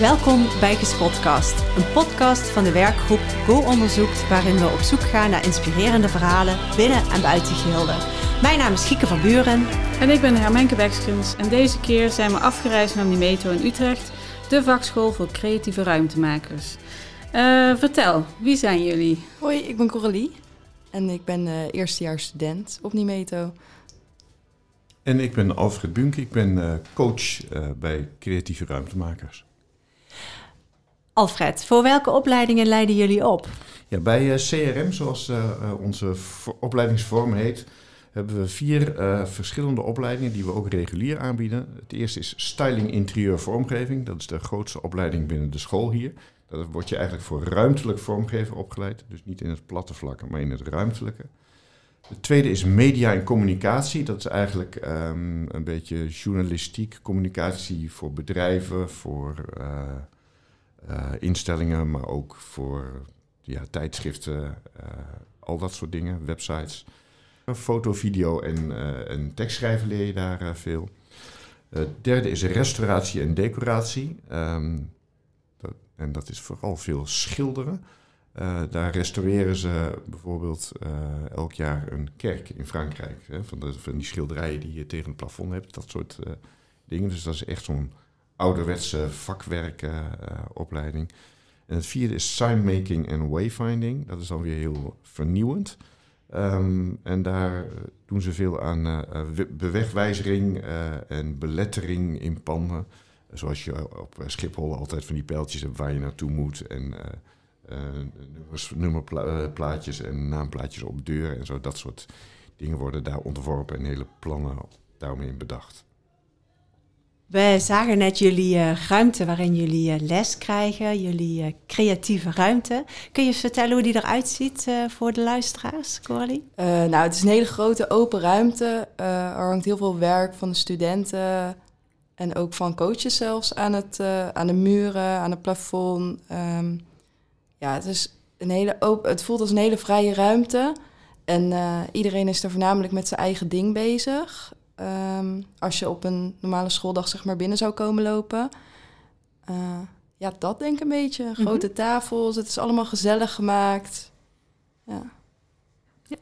Welkom bij Gespotcast, een podcast van de werkgroep Go Onderzoekt, waarin we op zoek gaan naar inspirerende verhalen binnen en buiten Gilde. Mijn naam is Gieke van Buren. En ik ben Hermenke Bekskens en deze keer zijn we afgereisd naar Nimeto in Utrecht, de vakschool voor creatieve ruimtemakers. Uh, vertel, wie zijn jullie? Hoi, ik ben Coralie en ik ben uh, eerstejaars student op Nimeto. En ik ben Alfred Bunk, ik ben uh, coach bij creatieve ruimtemakers. Alfred, voor welke opleidingen leiden jullie op? Ja, bij CRM, zoals onze opleidingsvorm heet, hebben we vier verschillende opleidingen die we ook regulier aanbieden. Het eerste is styling interieur vormgeving. Dat is de grootste opleiding binnen de school hier. Dat word je eigenlijk voor ruimtelijk vormgeven opgeleid. Dus niet in het platte vlakke, maar in het ruimtelijke. De tweede is media en communicatie. Dat is eigenlijk um, een beetje journalistiek, communicatie voor bedrijven, voor uh, uh, instellingen, maar ook voor ja, tijdschriften, uh, al dat soort dingen, websites. Foto, video en, en tekstschrijven leer je daar veel. Het derde is restauratie en decoratie. Um, en dat is vooral veel schilderen. Uh, daar restaureren ze bijvoorbeeld uh, elk jaar een kerk in Frankrijk. Hè, van, van die schilderijen die je tegen het plafond hebt, dat soort uh, dingen. Dus dat is echt zo'n ouderwetse vakwerkopleiding. en het vierde is signmaking en wayfinding. Dat is dan weer heel vernieuwend. Um, en daar doen ze veel aan bewegwijzering en belettering in panden. Zoals je op Schiphol altijd van die pijltjes hebt waar je naartoe moet. En nummers, nummerplaatjes en naamplaatjes op deuren en zo. Dat soort dingen worden daar ontworpen en hele plannen daaromheen bedacht. We zagen net jullie uh, ruimte waarin jullie uh, les krijgen, jullie uh, creatieve ruimte. Kun je eens vertellen hoe die eruit ziet voor de luisteraars, Coralie? nou, het is een hele grote open ruimte. er hangt heel veel werk van de studenten en ook van coaches zelfs aan, het, uh, aan de muren, aan het plafond. Um, ja, het, is een hele open, het voelt als een hele vrije ruimte. En uh, iedereen is er voornamelijk met zijn eigen ding bezig. Um, als je op een normale schooldag zeg maar binnen zou komen lopen. Uh, ja, dat denk ik een beetje. Mhm. Grote mm -hmm. tafels, het is allemaal gezellig gemaakt. Ja. ja.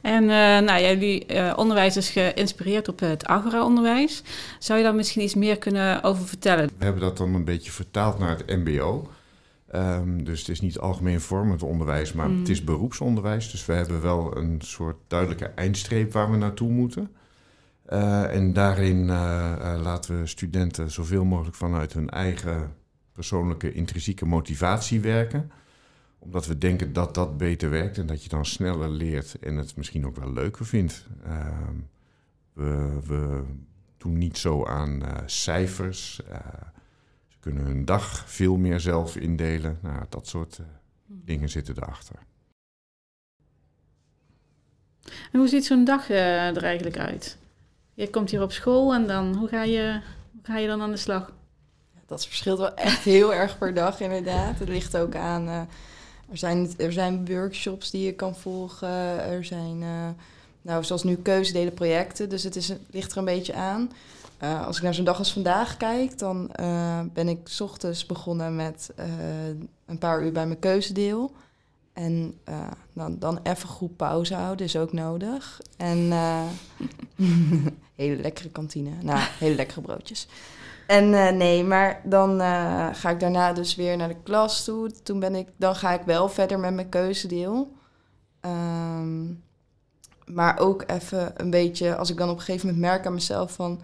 En uh, nou, jullie uh, onderwijs is geïnspireerd op het Agora-onderwijs. Zou je daar misschien iets meer kunnen over vertellen? We hebben dat dan een beetje vertaald naar het MBO. Um, dus het is niet algemeen vormend onderwijs, maar mm. het is beroepsonderwijs. Dus we hebben wel een soort duidelijke eindstreep waar we naartoe moeten. Uh, en daarin laten we studenten zoveel mogelijk vanuit hun eigen persoonlijke intrinsieke motivatie werken omdat we denken dat dat beter werkt en dat je dan sneller leert en het misschien ook wel leuker vindt. Uh, we, we, doen niet zo aan cijfers. Kunnen hun dag veel meer zelf indelen. Nou, dat soort uh, dingen zitten erachter. En hoe ziet zo'n dag er eigenlijk uit? Je komt hier op school en dan, hoe ga je, hoe ga je dan aan de slag? Dat verschilt wel echt heel erg per dag, inderdaad. Het ligt ook aan er zijn, er zijn workshops die je kan volgen. Er zijn, uh, nou, zoals nu keuzedelen projecten. Dus het is, ligt er een beetje aan. Uh, als ik naar zo'n dag als vandaag kijk, dan uh, ben ik s ochtends begonnen met een paar uur bij mijn keuzedeel. En dan, dan even goed pauze houden is ook nodig. En hele lekkere kantine. Nou, hele lekkere broodjes. En nee, maar dan ga ik daarna dus weer naar de klas toe. Toen ben ik, dan ga ik wel verder met mijn keuzedeel. Um, maar ook even een beetje, als ik dan op een gegeven moment merk aan mezelf van...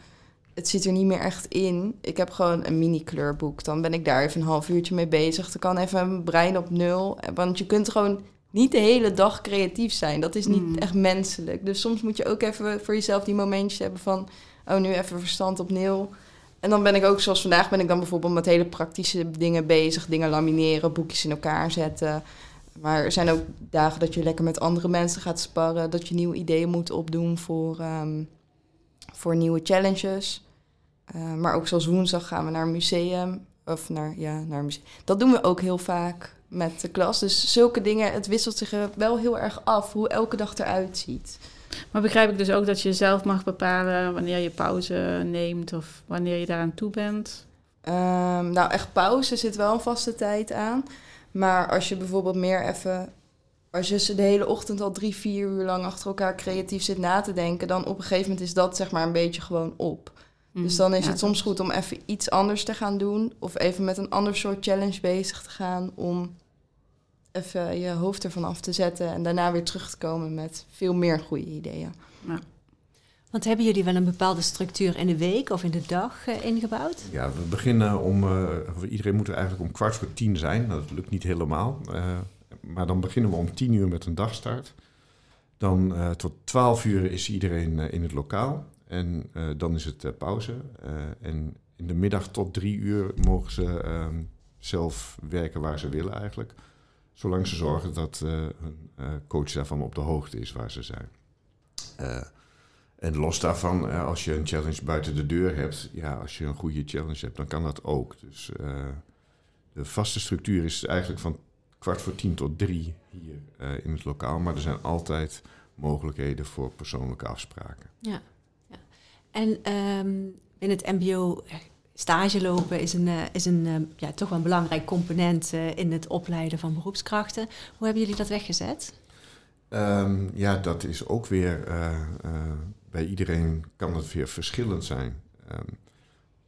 het zit er niet meer echt in. Ik heb gewoon een mini-kleurboek. Dan ben ik daar even een half uurtje mee bezig. Dan kan even mijn brein op nul. Want je kunt gewoon niet de hele dag creatief zijn. Dat is niet mm. echt menselijk. Dus soms moet je ook even voor jezelf die momentjes hebben van... oh, nu even verstand op nul... En dan ben ik ook, zoals vandaag, ben ik dan bijvoorbeeld met hele praktische dingen bezig. Dingen lamineren, boekjes in elkaar zetten. Maar er zijn ook dagen dat je lekker met andere mensen gaat sparren. Dat je nieuwe ideeën moet opdoen voor, um, voor nieuwe challenges. Uh, maar ook zoals woensdag gaan we naar een museum. Of naar, ja, naar een museum. Dat doen we ook heel vaak met de klas. Dus zulke dingen, het wisselt zich wel heel erg af hoe elke dag eruit ziet. Maar begrijp ik dus ook dat je zelf mag bepalen wanneer je pauze neemt of wanneer je daaraan toe bent? Ehm, nou, echt pauze zit wel een vaste tijd aan. Maar als je bijvoorbeeld meer even... Als je de hele ochtend al drie, vier uur lang achter elkaar creatief zit na te denken... dan op een gegeven moment is dat zeg maar een beetje gewoon op. Dus dan is Ja, het soms goed om even iets anders te gaan doen. Of even met een ander soort challenge bezig te gaan. Om even je hoofd ervan af te zetten. En daarna weer terug te komen met veel meer goede ideeën. Want hebben jullie wel een bepaalde structuur in de week of in de dag eh, ingebouwd? Ja, we beginnen om... eh, iedereen moet er eigenlijk om kwart voor tien zijn. Nou, dat lukt niet helemaal. Eh, maar dan beginnen we om tien uur met een dagstart. Dan eh, tot twaalf uur is iedereen in het lokaal. En eh, dan is het eh, pauze. Eh, en in de middag tot drie uur mogen ze ehm, zelf werken waar ze willen eigenlijk. Zolang ze zorgen dat hun coach daarvan op de hoogte is waar ze zijn. En los daarvan, als je een challenge buiten de deur hebt, ja, als je een goede challenge hebt, dan kan dat ook. Dus de vaste structuur is eigenlijk van kwart voor tien tot drie hier in het lokaal. Maar er zijn altijd mogelijkheden voor persoonlijke afspraken. En ehm, in het MBO stage lopen is een, eh, is een eh, ja, toch wel een belangrijk component eh, in het opleiden van beroepskrachten. Hoe hebben jullie dat weggezet? Ehm, ja, dat is ook weer, bij iedereen kan het weer verschillend zijn. Ehm,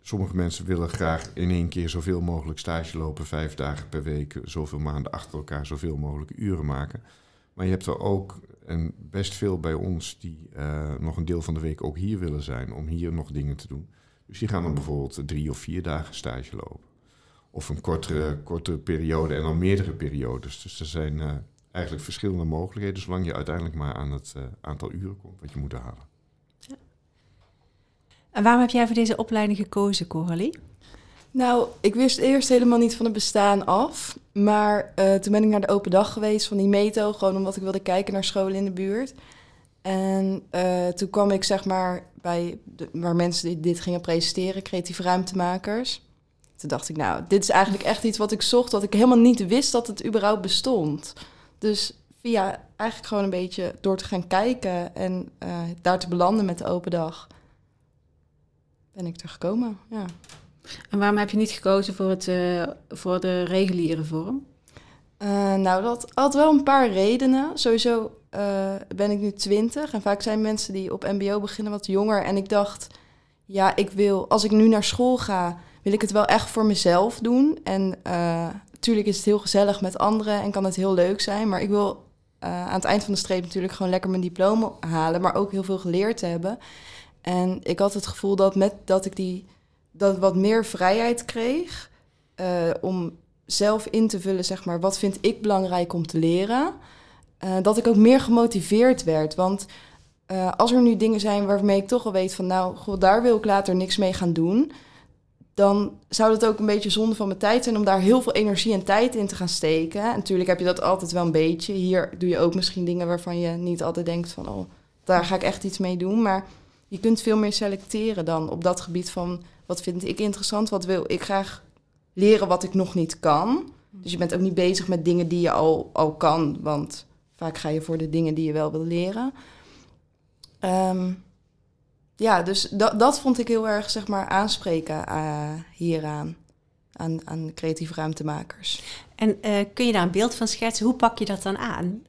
sommige mensen willen graag in één keer zoveel mogelijk stage lopen, vijf dagen per week, zoveel maanden achter elkaar, zoveel mogelijk uren maken. Maar je hebt er ook, en best veel bij ons, die eh, nog een deel van de week ook hier willen zijn, om hier nog dingen te doen. Dus die gaan dan bijvoorbeeld drie of vier dagen stage lopen. Of een kortere, kortere periode en dan meerdere periodes. Dus er zijn eh, eigenlijk verschillende mogelijkheden, zolang je uiteindelijk maar aan het eh, aantal uren komt wat je moet halen. En waarom heb jij voor deze opleiding gekozen, Coralie? Nou, ik wist eerst helemaal niet van het bestaan af. Maar eh, toen ben ik naar de open dag geweest van die meto. Gewoon omdat ik wilde kijken naar scholen in de buurt. En eh, toen kwam ik zeg maar bij waar mensen dit, dit gingen presenteren, creatieve ruimtemakers. Toen dacht ik, nou, dit is eigenlijk echt iets wat ik zocht, wat ik helemaal niet wist dat het überhaupt bestond. Dus via eigenlijk gewoon een beetje door te gaan kijken en eh, daar te belanden met de open dag, ben ik er gekomen. Ja. En waarom heb je niet gekozen voor, het, eh, voor de reguliere vorm? Eh, nou, dat had wel een paar redenen. Sowieso eh, ben ik nu twintig en vaak zijn mensen die op MBO beginnen wat jonger. En ik dacht, ja, ik wil, als ik nu naar school ga, wil ik het wel echt voor mezelf doen. En natuurlijk is het heel gezellig met anderen en kan het heel leuk zijn. Maar ik wil aan het eind van de streep natuurlijk gewoon lekker mijn diploma halen, maar ook heel veel geleerd hebben. En ik had het gevoel dat met dat ik die dat wat meer vrijheid kreeg eh, om zelf in te vullen, zeg maar, wat vind ik belangrijk om te leren, eh, dat ik ook meer gemotiveerd werd. Want eh, als er nu dingen zijn waarmee ik toch al weet van, nou, daar wil ik later niks mee gaan doen, dan zou het ook een beetje zonde van mijn tijd zijn om daar heel veel energie en tijd in te gaan steken. En natuurlijk heb je dat altijd wel een beetje. Hier doe je ook misschien dingen waarvan je niet altijd denkt van, oh, daar ga ik echt iets mee doen. Maar je kunt veel meer selecteren dan op dat gebied van, wat vind ik interessant, wat wil ik graag leren wat ik nog niet kan. Dus je bent ook niet bezig met dingen die je al, al kan, want vaak ga je voor de dingen die je wel wil leren. Ehm, ja, dus dat, dat vond ik heel erg, zeg maar, aanspreken eh, hieraan. Aan, aan creatieve ruimtemakers. En eh, kun je daar een beeld van schetsen? Hoe pak je dat dan aan?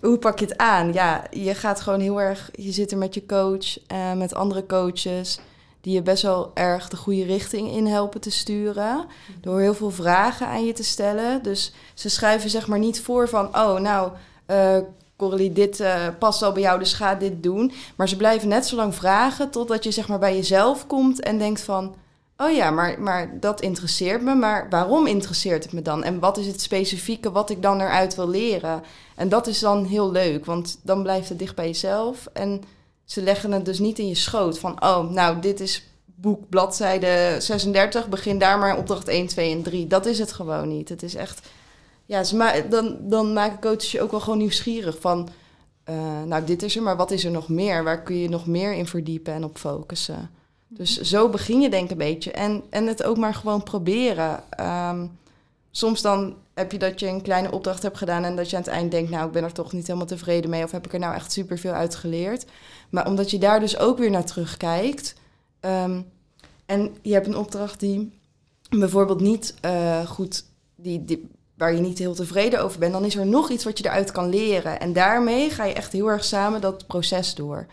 Hoe pak je het aan? Ja, je gaat gewoon heel erg... Je zit er met je coach, eh, met andere coaches... die je best wel erg de goede richting in helpen te sturen. Door heel veel vragen aan je te stellen. Dus ze schrijven zeg maar niet voor van... oh, nou, eh Coralie, dit eh, past al bij jou, dus ga dit doen. Maar ze blijven net zo lang vragen... totdat je zeg maar bij jezelf komt en denkt van... Oh ja, maar, maar dat interesseert me. Maar waarom interesseert het me dan? En wat is het specifieke wat ik dan eruit wil leren? En dat is dan heel leuk, want dan blijft het dicht bij jezelf. En ze leggen het dus niet in je schoot van... oh, nou, dit is boek bladzijde 36, begin daar maar opdracht 1, 2 en 3. Dat is het gewoon niet. Het is echt... Ja, dan, dan maken coaches je ook wel gewoon nieuwsgierig van... eh, nou, dit is er, maar wat is er nog meer? Waar kun je nog meer in verdiepen en op focussen? Dus zo begin je denk ik een beetje. En, en het ook maar gewoon proberen. Ehm, soms dan heb je dat je een kleine opdracht hebt gedaan... en dat je aan het eind denkt... nou, ik ben er toch niet helemaal tevreden mee... of heb ik er nou echt superveel uit geleerd. Maar omdat je daar dus ook weer naar terugkijkt... ehm, en je hebt een opdracht die bijvoorbeeld niet eh, goed, die, die, waar je niet heel tevreden over bent, dan is er nog iets wat je eruit kan leren. En daarmee ga je echt heel erg samen dat proces door.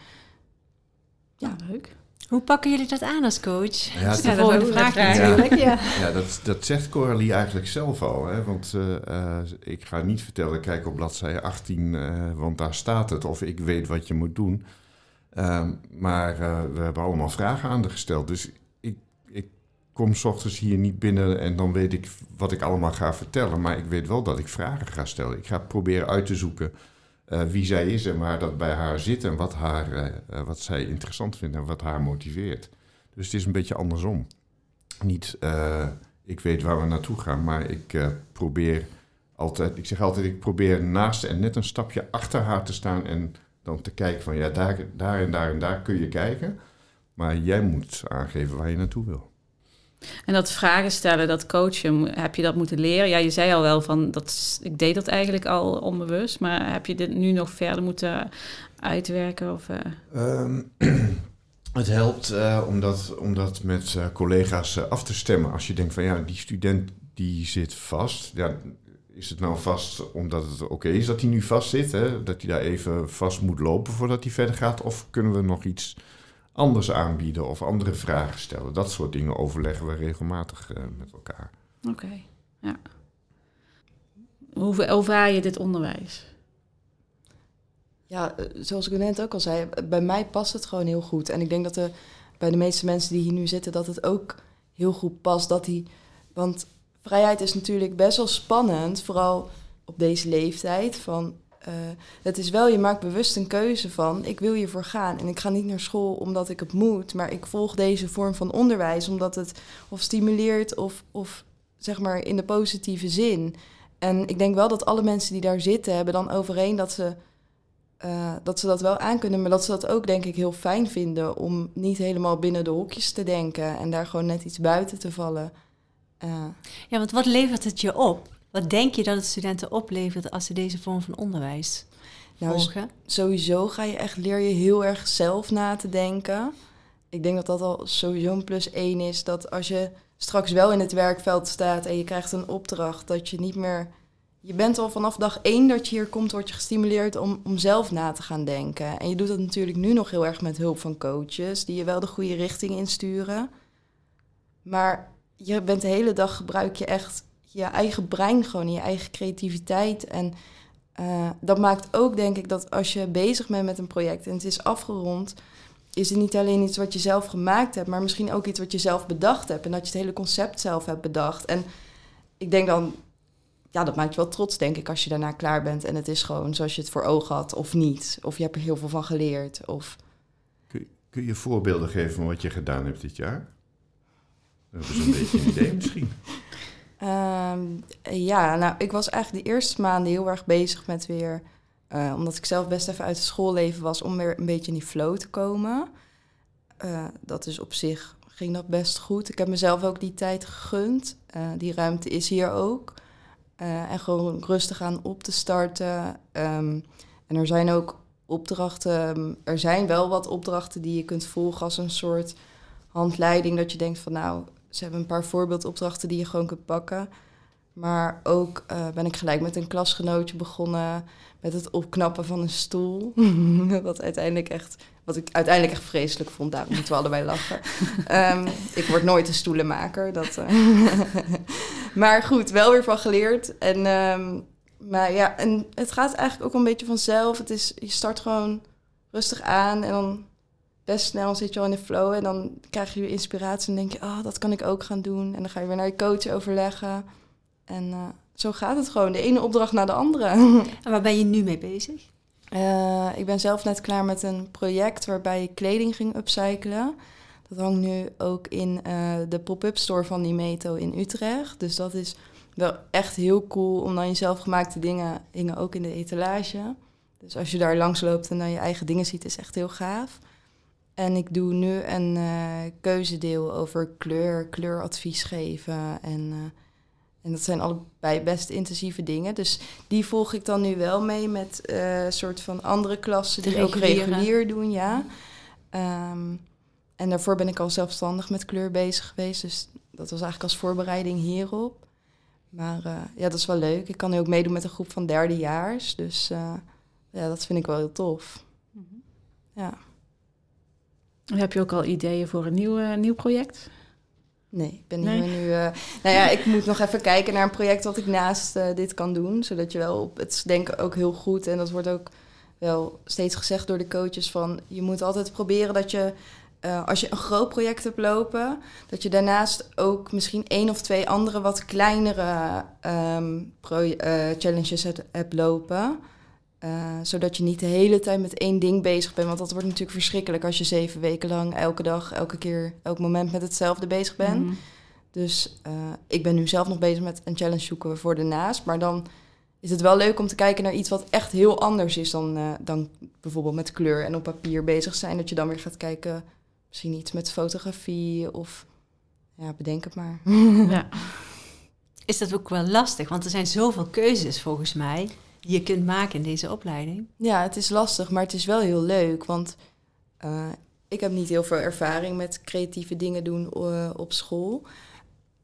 Ja, leuk. Hoe pakken jullie dat aan als coach? Ja, dat is de dat volgende vraag een vraag. natuurlijk. Ja. Ja, dat, dat zegt Coralie eigenlijk zelf al. Hè? Want eh, eh, ik ga niet vertellen, kijk op bladzijde 18, eh, want daar staat het. Of ik weet wat je moet doen. Ehm, maar eh, we hebben allemaal vragen aan haar gesteld. Dus ik, ik kom s ochtends hier niet binnen en dan weet ik wat ik allemaal ga vertellen. Maar ik weet wel dat ik vragen ga stellen. Ik ga proberen uit te zoeken eh, wie zij is en waar dat bij haar zit. En wat, haar, eh, wat zij interessant vindt en wat haar motiveert. Dus het is een beetje andersom niet, ik weet waar we naartoe gaan, maar ik probeer altijd, ik zeg altijd, ik probeer naast en net een stapje achter haar te staan en dan te kijken van, ja, daar, daar en daar en daar kun je kijken, maar jij moet aangeven waar je naartoe wil. En dat vragen stellen, dat coachen, heb je dat moeten leren? Ja, je zei al wel van, dat, ik deed dat eigenlijk al onbewust, maar heb je dit nu nog verder moeten uitwerken? Of, eh, Ehm, het helpt eh, om, dat, om dat met eh, collega's eh, af te stemmen. Als je denkt van ja, die student die zit vast. Ja, is het nou vast omdat het oké is dat hij nu vast zit? Hè? Dat hij daar even vast moet lopen voordat hij verder gaat? Of kunnen we nog iets anders aanbieden of andere vragen stellen? Dat soort dingen overleggen we regelmatig eh, met elkaar. Oké, ja. Hoe ervaar je dit onderwijs? Ja, eh, zoals ik net ook al zei, bij mij past het gewoon heel goed. En ik denk dat de, bij de meeste mensen die hier nu zitten, dat het ook heel goed past. Dat die, want vrijheid is natuurlijk best wel spannend, vooral op deze leeftijd. Van, eh, het is wel, je maakt bewust een keuze van, ik wil hiervoor gaan. En ik ga niet naar school omdat ik het moet, maar ik volg deze vorm van onderwijs omdat het of stimuleert of, of zeg maar in de positieve zin. En ik denk wel dat alle mensen die daar zitten, hebben dan overeen dat ze eh, dat ze dat wel aankunnen, maar dat ze dat ook denk ik heel fijn vinden om niet helemaal binnen de hokjes te denken en daar gewoon net iets buiten te vallen. Eh, ja, want wat levert het je op? Wat denk je dat het studenten oplevert als ze deze vorm van onderwijs nou, volgen? sowieso ga je echt leer je heel erg zelf na te denken. Ik denk dat dat al sowieso een plus één is. Dat als je straks wel in het werkveld staat en je krijgt een opdracht, dat je niet meer. Je bent al vanaf dag één dat je hier komt, word je gestimuleerd om, om zelf na te gaan denken. En je doet dat natuurlijk nu nog heel erg met hulp van coaches, die je wel de goede richting insturen. Maar je bent de hele dag gebruik je echt je eigen brein gewoon, je eigen creativiteit. En eh, dat maakt ook, denk ik, dat als je bezig bent met een project en het is afgerond, is het niet alleen iets wat je zelf gemaakt hebt, maar misschien ook iets wat je zelf bedacht hebt. En dat je het hele concept zelf hebt bedacht. En ik denk dan, ja, dat maakt je wel trots, denk ik, als je daarna klaar bent. En het is gewoon zoals je het voor ogen had, of niet. Of je hebt er heel veel van geleerd. Of kun je voorbeelden geven van wat je gedaan hebt dit jaar? Dat is een beetje een idee misschien. Ehm, ja, nou, ik was eigenlijk de eerste maanden heel erg bezig met weer... eh, omdat ik zelf best even uit het schoolleven was... om weer een beetje in die flow te komen. Eh, dat is op zich, ging dat best goed. Ik heb mezelf ook die tijd gegund. Eh, die ruimte is hier ook. En gewoon rustig aan op te starten. Ehm, en er zijn ook opdrachten... Er zijn wel wat opdrachten die je kunt volgen als een soort handleiding... dat je denkt van nou, ze hebben een paar voorbeeldopdrachten die je gewoon kunt pakken. Maar ook eh, ben ik gelijk met een klasgenootje begonnen met het opknappen van een stoel. wat uiteindelijk echt, wat ik uiteindelijk echt vreselijk vond. Daarom moeten we allebei lachen. Ehm, ik word nooit een stoelenmaker. Dat, eh. maar goed, wel weer van geleerd. En, ehm, maar ja, en het gaat eigenlijk ook een beetje vanzelf. Het is, je start gewoon rustig aan en dan best snel zit je al in de flow en dan krijg je weer inspiratie en denk je, ah, dat kan ik ook gaan doen. En dan ga je weer naar je coach overleggen. En eh, zo gaat het gewoon, de ene opdracht na de andere. En waar ben je nu mee bezig? Eh, ik ben zelf net klaar met een project waarbij ik kleding ging upcyclen. Dat hangt nu ook in eh, de pop-up store van Nimeto in Utrecht. Dus dat is wel echt heel cool om dan je zelfgemaakte dingen hingen ook in de etalage. Dus als je daar langs loopt en dan je eigen dingen ziet, is echt heel gaaf. En ik doe nu een eh, keuzedeel over kleur, kleuradvies geven. En, eh, en dat zijn allebei best intensieve dingen. Dus die volg ik dan nu wel mee met eh, een soort van andere klassen die ook regulier doen, ja. Ehm, en daarvoor ben ik al zelfstandig met kleur bezig geweest. Dus dat was eigenlijk als voorbereiding hierop. Maar eh, ja, dat is wel leuk. Ik kan nu ook meedoen met een groep van derdejaars. Dus eh, ja, dat vind ik wel heel tof. Ja. Heb je ook al ideeën voor een nieuw, nieuw project? Nee, ik ben Nee. hier nu... eh, nou ja, ik moet nog even kijken naar een project wat ik naast eh, dit kan doen. Zodat je wel op... Het is denk ik ook heel goed. En dat wordt ook wel steeds gezegd door de coaches van... Je moet altijd proberen dat je... eh, als je een groot project hebt lopen... dat je daarnaast ook misschien één of twee andere wat kleinere ehm, pro- eh, challenges hebt, hebt lopen... Eh, zodat je niet de hele tijd met één ding bezig bent. Want dat wordt natuurlijk verschrikkelijk als je zeven weken lang elke dag, elke keer, elk moment met hetzelfde bezig bent. Mhm. Dus eh, ik ben nu zelf nog bezig met een challenge zoeken voor de naast. Maar dan is het wel leuk om te kijken naar iets wat echt heel anders is dan, eh, dan bijvoorbeeld met kleur en op papier bezig zijn. Dat je dan weer gaat kijken, misschien iets met fotografie of ja, bedenk het maar. Ja. Is dat ook wel lastig? Want er zijn zoveel keuzes volgens mij je kunt maken in deze opleiding. Ja, het is lastig, maar het is wel heel leuk. Want eh, ik heb niet heel veel ervaring met creatieve dingen doen eh, op school.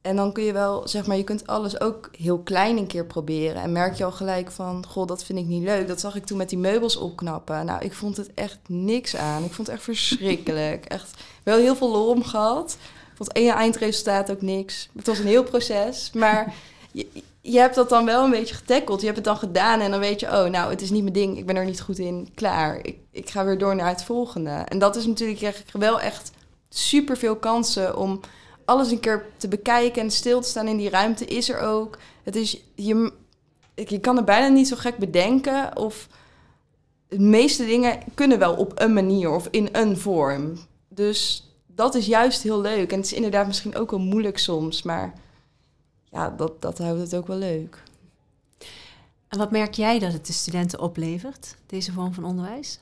En dan kun je wel, zeg maar, je kunt alles ook heel klein een keer proberen. En merk je al gelijk van, goh, dat vind ik niet leuk. Dat zag ik toen met die meubels opknappen. Nou, ik vond het echt niks aan. Ik vond het echt verschrikkelijk. Echt wel heel veel lol om gehad. Ik vond één eindresultaat ook niks. Het was een heel proces, maar je, je hebt dat dan wel een beetje getackeld. Je hebt het dan gedaan en dan weet je, oh, nou, het is niet mijn ding. Ik ben er niet goed in. Klaar. Ik, ik ga weer door naar het volgende. En dat is natuurlijk echt wel echt super veel kansen om alles een keer te bekijken en stil te staan in die ruimte is er ook. Het is, je, je kan er bijna niet zo gek bedenken of de meeste dingen kunnen wel op een manier of in een vorm. Dus dat is juist heel leuk. En het is inderdaad misschien ook wel moeilijk soms, maar ja, dat, dat houdt het ook wel leuk. En wat merk jij dat het de studenten oplevert, deze vorm van onderwijs?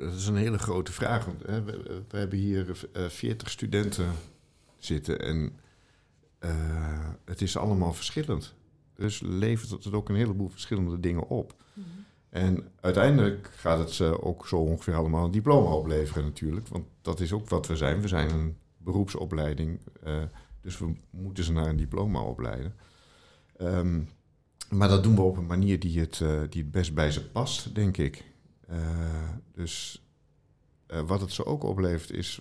Dat is een hele grote vraag. Want, hè, we, we hebben hier eh, 40 studenten zitten en eh, het is allemaal verschillend. Dus levert het ook een heleboel verschillende dingen op. En uiteindelijk gaat het ze ook zo ongeveer allemaal een diploma opleveren natuurlijk. Want dat is ook wat we zijn. We zijn een beroepsopleiding. eh, dus we moeten ze naar een diploma opleiden. Ehm, maar dat doen we op een manier die het, eh, die het best bij ze past, denk ik. Eh, dus eh, wat het zo ook oplevert is,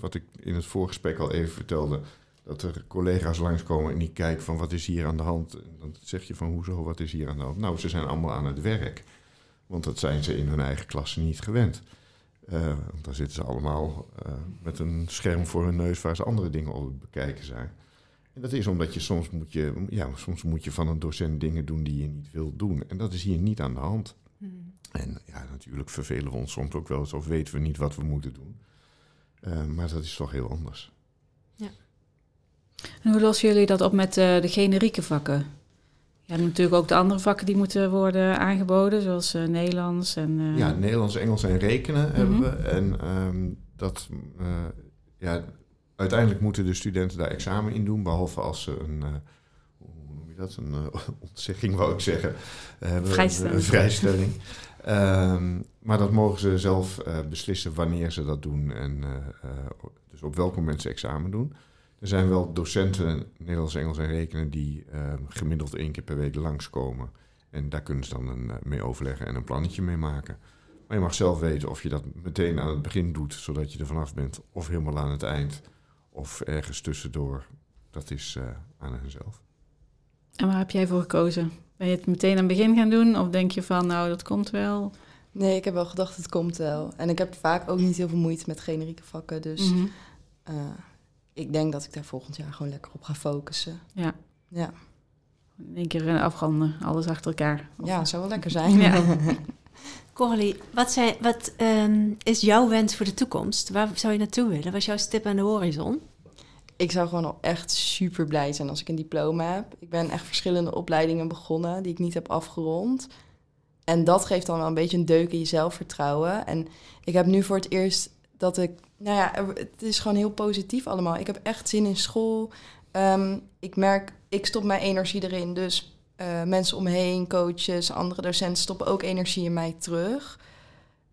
wat ik in het voorgesprek al even vertelde, dat er collega's langskomen en die kijken van wat is hier aan de hand. Dan zeg je van hoezo, wat is hier aan de hand? Nou, ze zijn allemaal aan het werk. Want dat zijn ze in hun eigen klasse niet gewend. Eh, want dan zitten ze allemaal eh, met een scherm voor hun neus waar ze andere dingen op het bekijken zijn. En dat is omdat je soms moet je, ja, soms moet je van een docent dingen doen die je niet wilt doen. En dat is hier niet aan de hand. En ja, natuurlijk vervelen we ons soms ook wel eens of weten we niet wat we moeten doen. Eh, maar dat is toch heel anders. En hoe lossen jullie dat op met eh, de generieke vakken? Je hebt natuurlijk ook de andere vakken die moeten worden aangeboden, zoals eh, Nederlands en... eh, Ja, Nederlands, Engels en rekenen hebben Mhm. we. En ehm, dat, eh, ja, uiteindelijk moeten de studenten daar examen in doen, behalve als ze een, hoe noem je dat, een ontzegging wou ik zeggen. hebben, Vrijstelling. Een, vrijstelling. Ehm, maar dat mogen ze zelf beslissen wanneer ze dat doen en dus op welk moment ze examen doen. Er zijn wel docenten Nederlands, Engels en rekenen die ehm, gemiddeld één keer per week langskomen. En daar kunnen ze dan een, eh, mee overleggen en een plannetje mee maken. Maar je mag zelf weten of je dat meteen aan het begin doet, zodat je er vanaf bent, of helemaal aan het eind, of ergens tussendoor. Dat is eh, aan henzelf. En waar heb jij voor gekozen? Ben je het meteen aan het begin gaan doen? Of denk je van, nou, dat komt wel? Nee, ik heb wel gedacht, het komt wel. En ik heb vaak ook niet heel veel moeite met generieke vakken. Dus Mhm. eh, ik denk dat ik daar volgend jaar gewoon lekker op ga focussen. Ja, Ja, in één keer eh, afronden, alles achter elkaar. Of- ja zou wel lekker zijn. Ja. Corrie, wat, zijn, wat ehm, is jouw wens voor de toekomst? Waar zou je naartoe willen? Wat is jouw stip aan de horizon? ik zou gewoon al echt super blij zijn als ik een diploma heb. Ik ben echt verschillende opleidingen begonnen die ik niet heb afgerond. En dat geeft dan wel een beetje een deuk in je zelfvertrouwen. En ik heb nu voor het eerst dat ik... Nou ja, het is gewoon heel positief allemaal. Ik heb echt zin in school. Ehm, ik merk, ik stop mijn energie erin. Dus eh, mensen om me heen, coaches, andere docenten stoppen ook energie in mij terug.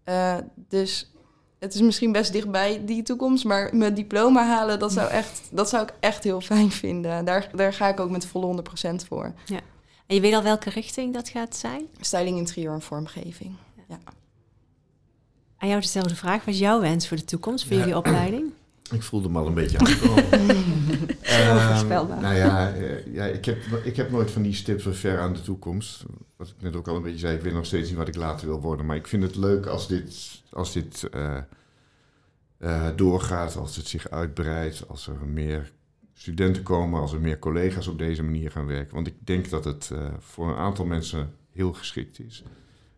Eh, dus het is misschien best dichtbij die toekomst, maar mijn diploma halen, dat zou, echt, dat zou ik echt heel fijn vinden. Daar, daar ga ik ook met volle 100% voor. En je weet al welke richting dat gaat zijn? Styling, interieur en vormgeving. Aan jou dezelfde vraag. Wat is jouw wens voor de toekomst, voor Ja. jullie opleiding? Ik voelde me al een beetje aankomen. Ehm, nou ja, eh, ja ik, heb, ik heb nooit van die stippen ver aan de toekomst. Wat ik net ook al een beetje zei, ik weet nog steeds niet wat ik later wil worden. Maar ik vind het leuk als dit, als dit eh, eh, doorgaat, als het zich uitbreidt, als er meer studenten komen, als er meer collega's op deze manier gaan werken. Want ik denk dat het voor een aantal mensen heel geschikt is.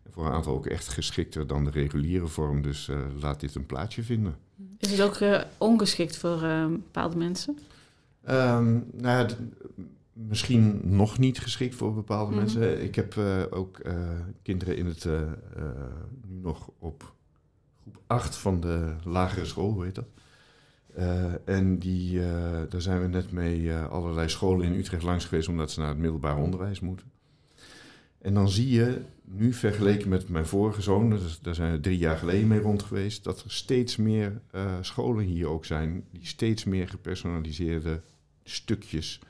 En voor een aantal ook echt geschikter dan de reguliere vorm. Dus eh, laat dit een plaatje vinden. Is het ook eh, ongeschikt voor eh, bepaalde mensen? Ehm, nou ja, misschien nog niet geschikt voor bepaalde Mhm. mensen. Ik heb ook kinderen in het, nu nog op groep 8 van de lagere school, hoe heet dat? En die, daar zijn we net mee allerlei scholen in Utrecht langs geweest, omdat ze naar het middelbaar onderwijs moeten. En dan zie je, nu vergeleken met mijn vorige zoon, dus daar zijn we drie jaar geleden mee rond geweest, dat er steeds meer eh, scholen hier ook zijn die steeds meer gepersonaliseerde stukjes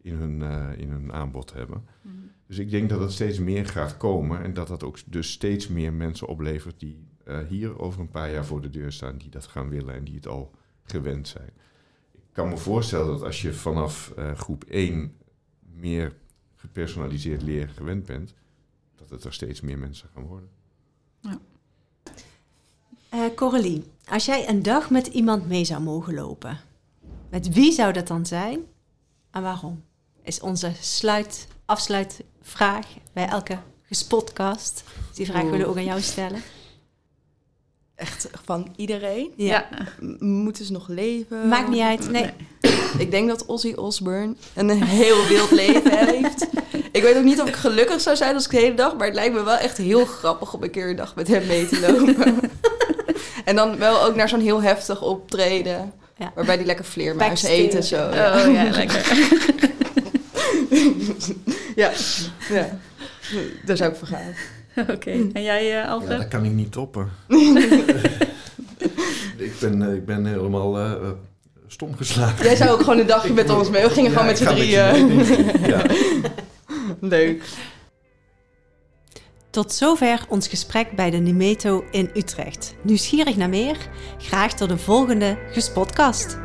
in hun, eh, in hun aanbod hebben. Dus ik denk dat het steeds meer gaat komen en dat dat ook dus steeds meer mensen oplevert die eh, hier over een paar jaar voor de deur staan, die dat gaan willen en die het al gewend zijn. Ik kan me voorstellen dat als je vanaf groep 1 meer gepersonaliseerd leren gewend bent, dat het er steeds meer mensen gaan worden. Eh Coralie, als jij een dag met iemand mee zou mogen lopen, met wie zou dat dan zijn en waarom? Is onze sluit, afsluitvraag bij elke gespotcast. Dus die vraag willen we ook aan jou stellen. Echt van iedereen. Ja. Moeten ze nog leven? Maakt niet uit. Nee. Ik denk dat Ozzy Osbourne een heel wild leven heeft. Ik weet ook niet of ik gelukkig zou zijn als ik de hele dag, maar het lijkt me wel echt heel grappig om een keer een dag met hem mee te lopen. en dan wel ook naar zo'n heel heftig optreden, Ja. waarbij die lekker vleermuis Backstage. eet en zo. Oh ja, lekker. ja. ja. Daar zou ik voor gaan. Oké. En jij, eh Ja, Alfred? dat kan ik niet toppen. ik, ben, eh, ik ben helemaal eh, stom geslagen. Jij zou ook gewoon een dagje met ons mee. We gingen Ja, gewoon met z'n drieën. mee. Ja. Leuk. Tot zover ons gesprek bij de Nimeto in Utrecht. Nieuwsgierig naar meer? Graag tot de volgende Gespotcast.